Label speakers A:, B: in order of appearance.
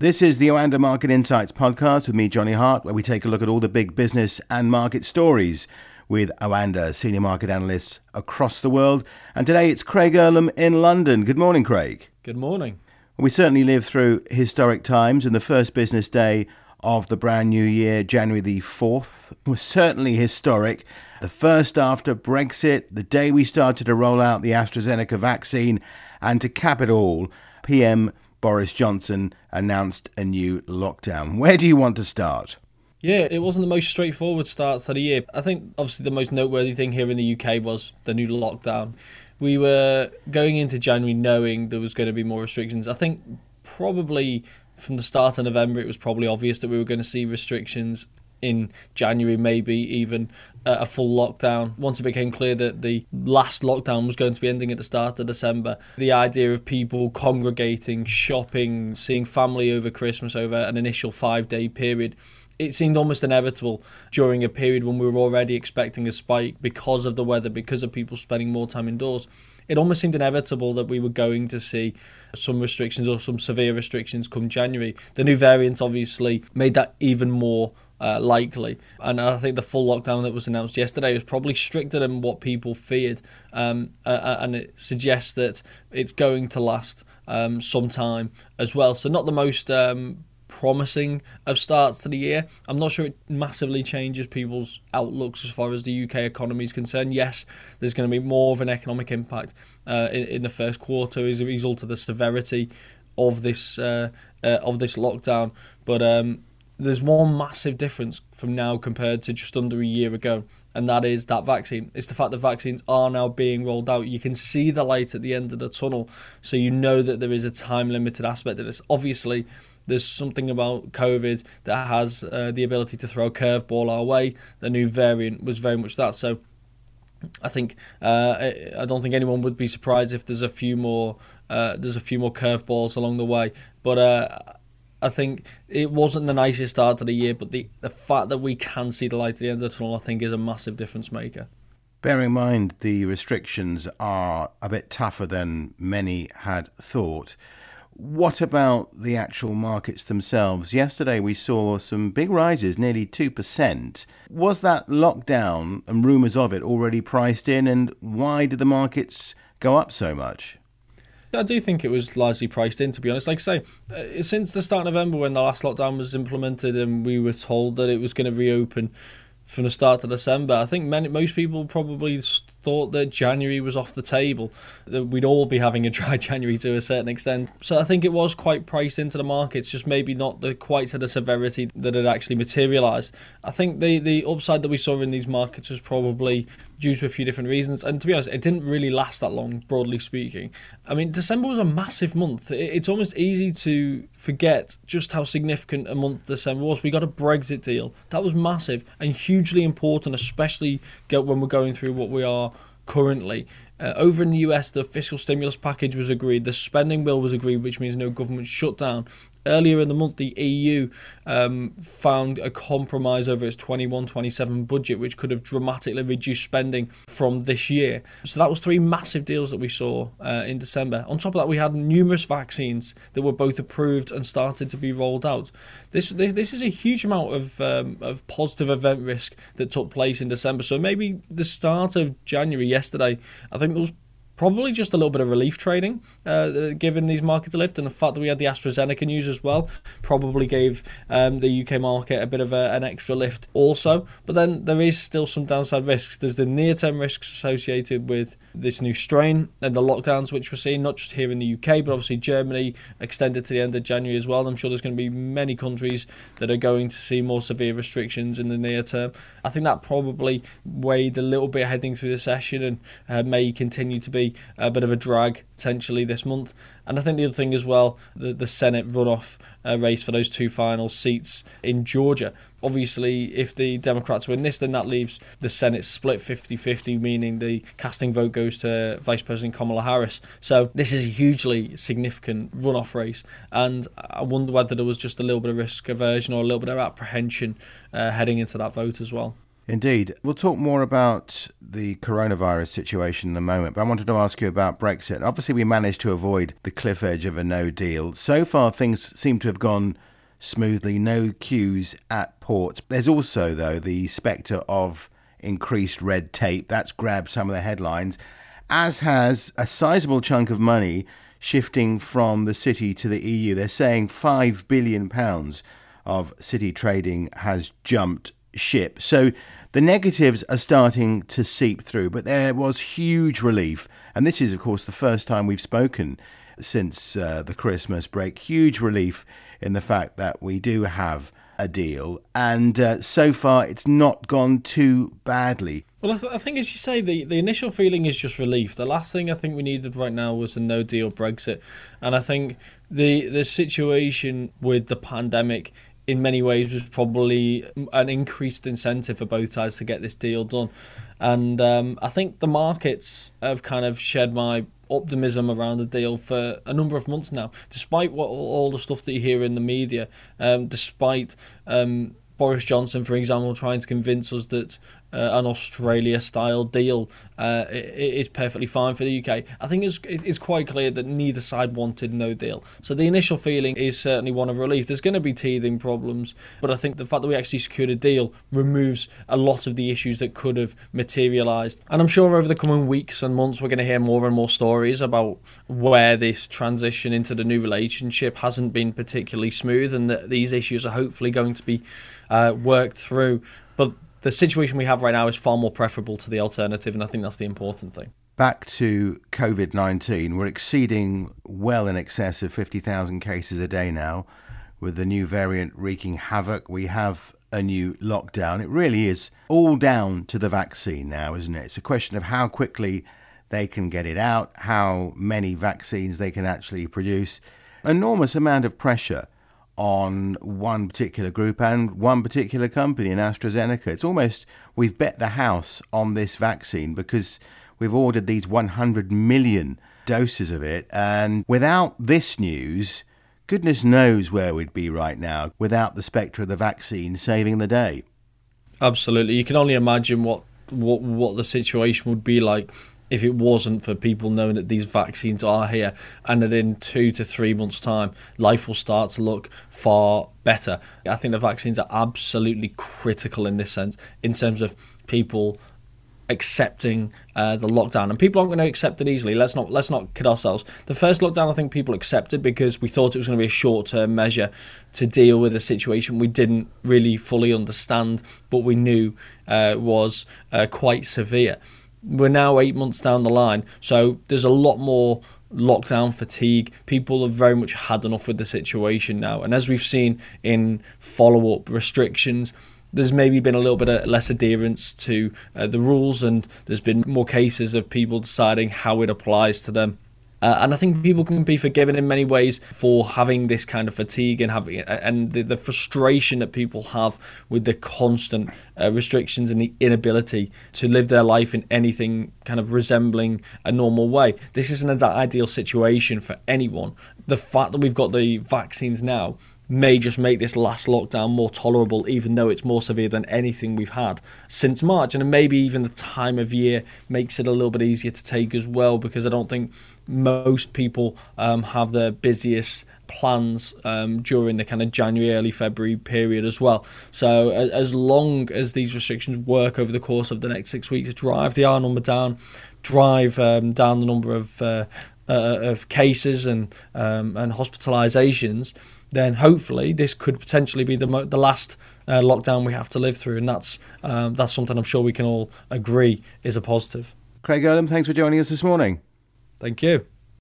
A: This is the Oanda Market Insights podcast with me, Johnny Hart, where we take a look at all the big business and market stories with Oanda senior market analysts across the world. And today it's Craig Erlam in London. Good morning, Craig.
B: Good morning.
A: We certainly live through historic times, and the first business day of the brand new year, January the 4th, was certainly historic. The first after Brexit, the day we started to roll out the AstraZeneca vaccine, and to cap it all, PM Boris Johnson announced a new lockdown. Where do you want to start?
B: Yeah, it wasn't the most straightforward start to the year. I think obviously the most noteworthy thing here in the UK was the new lockdown. We were going into January knowing there was going to be more restrictions. I think probably from the start of November it was probably obvious that we were going to see restrictions in January, maybe even uh, a full lockdown. Once it became clear that the last lockdown was going to be ending at the start of December, the idea of people congregating, shopping, seeing family over Christmas over an initial five day period it seemed almost inevitable during a period when we were already expecting a spike because of the weather, because of people spending more time indoors. It almost seemed inevitable that we were going to see some restrictions or some severe restrictions come January. The new variants obviously made that even more uh, likely. And I think the full lockdown that was announced yesterday was probably stricter than what people feared. Um, uh, and it suggests that it's going to last um, some time as well. So, not the most. Um, promising of starts to the year. I'm not sure it massively changes people's outlooks as far as the UK economy is concerned. Yes, there's going to be more of an economic impact uh, in, in the first quarter as a result of the severity of this uh, uh, of this lockdown, but um, there's one massive difference from now compared to just under a year ago, and that is that vaccine. It's the fact that vaccines are now being rolled out. You can see the light at the end of the tunnel, so you know that there is a time limited aspect of this. Obviously, there's something about COVID that has uh, the ability to throw a curveball our way. The new variant was very much that. So I think uh, I don't think anyone would be surprised if there's a few more uh, there's a few more curveballs along the way. But uh, I think it wasn't the nicest start to the year, but the, the fact that we can see the light at the end of the tunnel, I think, is a massive difference maker.
A: Bearing in mind the restrictions are a bit tougher than many had thought. What about the actual markets themselves? Yesterday we saw some big rises, nearly 2%. Was that lockdown and rumours of it already priced in, and why did the markets go up so much?
B: I do think it was largely priced in, to be honest. Like I say, uh, since the start of November, when the last lockdown was implemented and we were told that it was going to reopen from the start of December, I think many, most people probably thought that January was off the table, that we'd all be having a dry January to a certain extent. So I think it was quite priced into the markets, just maybe not the quite to the severity that had actually materialised. I think the the upside that we saw in these markets was probably due to a few different reasons. And to be honest, it didn't really last that long, broadly speaking. I mean, December was a massive month. It's almost easy to forget just how significant a month December was. We got a Brexit deal. That was massive and hugely important, especially when we're going through what we are currently. Uh, over in the US, the fiscal stimulus package was agreed, the spending bill was agreed, which means no government shutdown. Earlier in the month, the EU um, found a compromise over its 21 27 budget, which could have dramatically reduced spending from this year. So that was three massive deals that we saw uh, in December. On top of that, we had numerous vaccines that were both approved and started to be rolled out. This this, this is a huge amount of, um, of positive event risk that took place in December. So maybe the start of January yesterday, I think there was probably just a little bit of relief trading, uh, given these markets a lift, and the fact that we had the AstraZeneca news as well probably gave um, the UK market a bit of a, an extra lift also. But then there is still some downside risks. There's the near-term risks associated with this new strain and the lockdowns which we're seeing, not just here in the UK, but obviously Germany extended to the end of January as well. I'm sure there's going to be many countries that are going to see more severe restrictions in the near term. I think that probably weighed a little bit heading through the session and uh, may continue to be a bit of a drag potentially this month. And I think the other thing as well, the, the Senate runoff uh, race for those two final seats in Georgia. Obviously, if the Democrats win this, then that leaves the Senate split 50 50, meaning the casting vote goes to Vice President Kamala Harris. So, this is a hugely significant runoff race. And I wonder whether there was just a little bit of risk aversion or a little bit of apprehension uh, heading into that vote as well.
A: Indeed. We'll talk more about the coronavirus situation in a moment, but I wanted to ask you about Brexit. Obviously, we managed to avoid the cliff edge of a no deal. So far, things seem to have gone smoothly, no queues at port. There's also, though, the spectre of increased red tape. That's grabbed some of the headlines, as has a sizable chunk of money shifting from the city to the EU. They're saying £5 billion of city trading has jumped ship. So the negatives are starting to seep through, but there was huge relief. And this is, of course, the first time we've spoken since uh, the Christmas break. Huge relief in the fact that we do have a deal, and uh, so far it's not gone too badly.
B: Well, I, th- I, think, as you say, the, the initial feeling is just relief. The last thing I think we needed right now was a no deal Brexit, and I think the the situation with the pandemic in many ways was probably an increased incentive for both sides to get this deal done. And um, I think the markets have kind of shed my optimism around the deal for a number of months now, despite what all the stuff that you hear in the media, um, despite um, Boris Johnson, for example, trying to convince us that uh, an Australia style deal uh, is perfectly fine for the UK. I think it's, it's quite clear that neither side wanted no deal. So the initial feeling is certainly one of relief. There's going to be teething problems, but I think the fact that we actually secured a deal removes a lot of the issues that could have materialised. And I'm sure over the coming weeks and months, we're going to hear more and more stories about where this transition into the new relationship hasn't been particularly smooth and that these issues are hopefully going to be uh, worked through. But the situation we have right now is far more preferable to the alternative, and I think that's the important thing.
A: Back to COVID 19, we're exceeding well in excess of 50,000 cases a day now. With the new variant wreaking havoc, we have a new lockdown. It really is all down to the vaccine now, isn't it? It's a question of how quickly they can get it out, how many vaccines they can actually produce. Enormous amount of pressure on one particular group and one particular company in AstraZeneca. It's almost we've bet the house on this vaccine because we've ordered these 100 million doses of it. And without this news, goodness knows where we'd be right now without the spectre of the vaccine saving the day.
B: Absolutely. You can only imagine what, what, what the situation would be like if it wasn't for people knowing that these vaccines are here and that in two to three months' time, life will start to look far better. I think the vaccines are absolutely critical in this sense, in terms of people accepting uh, the lockdown. And people aren't going to accept it easily. Let's not let's not kid ourselves. The first lockdown i think people accepted because we thought it was going to be a short-term measure to deal with a situation. We didn't really fully understand but we knew uh, was uh, quite severe we're now eight months down the line, so there's a lot more lockdown fatigue. People have very much had enough with the situation now, and as we've seen in follow-up restrictions. There's maybe been a little bit of less adherence to uh, the rules, and there's been more cases of people deciding how it applies to them. Uh, and I think people can be forgiven in many ways for having this kind of fatigue and having and the, the frustration that people have with the constant uh, restrictions and the inability to live their life in anything kind of resembling a normal way. This isn't an ideal situation for anyone. The fact that we've got the vaccines now may just make this last lockdown more tolerable, even though it's more severe than anything we've had since March. And maybe even the time of year makes it a little bit easier to take as well, because I don't think most people um, have their busiest plans um, during the kind of January, early February period as well. So as long as these restrictions work over the course of the next six weeks, drive the R number down, drive um, down the number of uh, uh, of cases and um, and hospitalizations, then hopefully this could potentially be the mo- the last uh, lockdown we have to live through, and that's um, that's something I'm sure we can all agree is a positive.
A: Craig Erlam, thanks for joining us this morning.
B: Thank you.